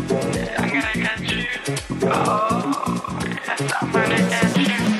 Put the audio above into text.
I'm gonna get you. Oh, yes, I'm gonna get you.